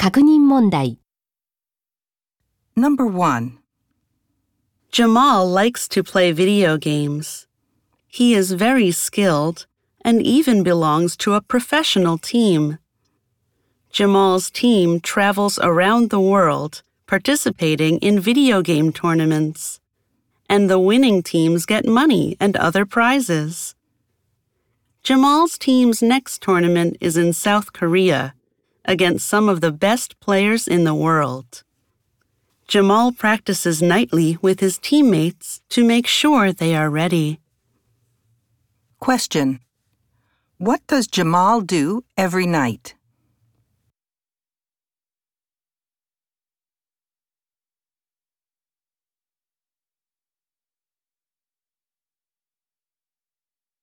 确认问题 Number 1. Jamal likes to play video games. He is very skilled and even belongs to a professional team. Jamal's team travels around the world participating in video game tournaments, and the winning teams get money and other prizes. Jamal's team's next tournament is in South Korea against some of the best players in the world. Jamal practices nightly with his teammates to make sure they are ready. Question. What does Jamal do every night?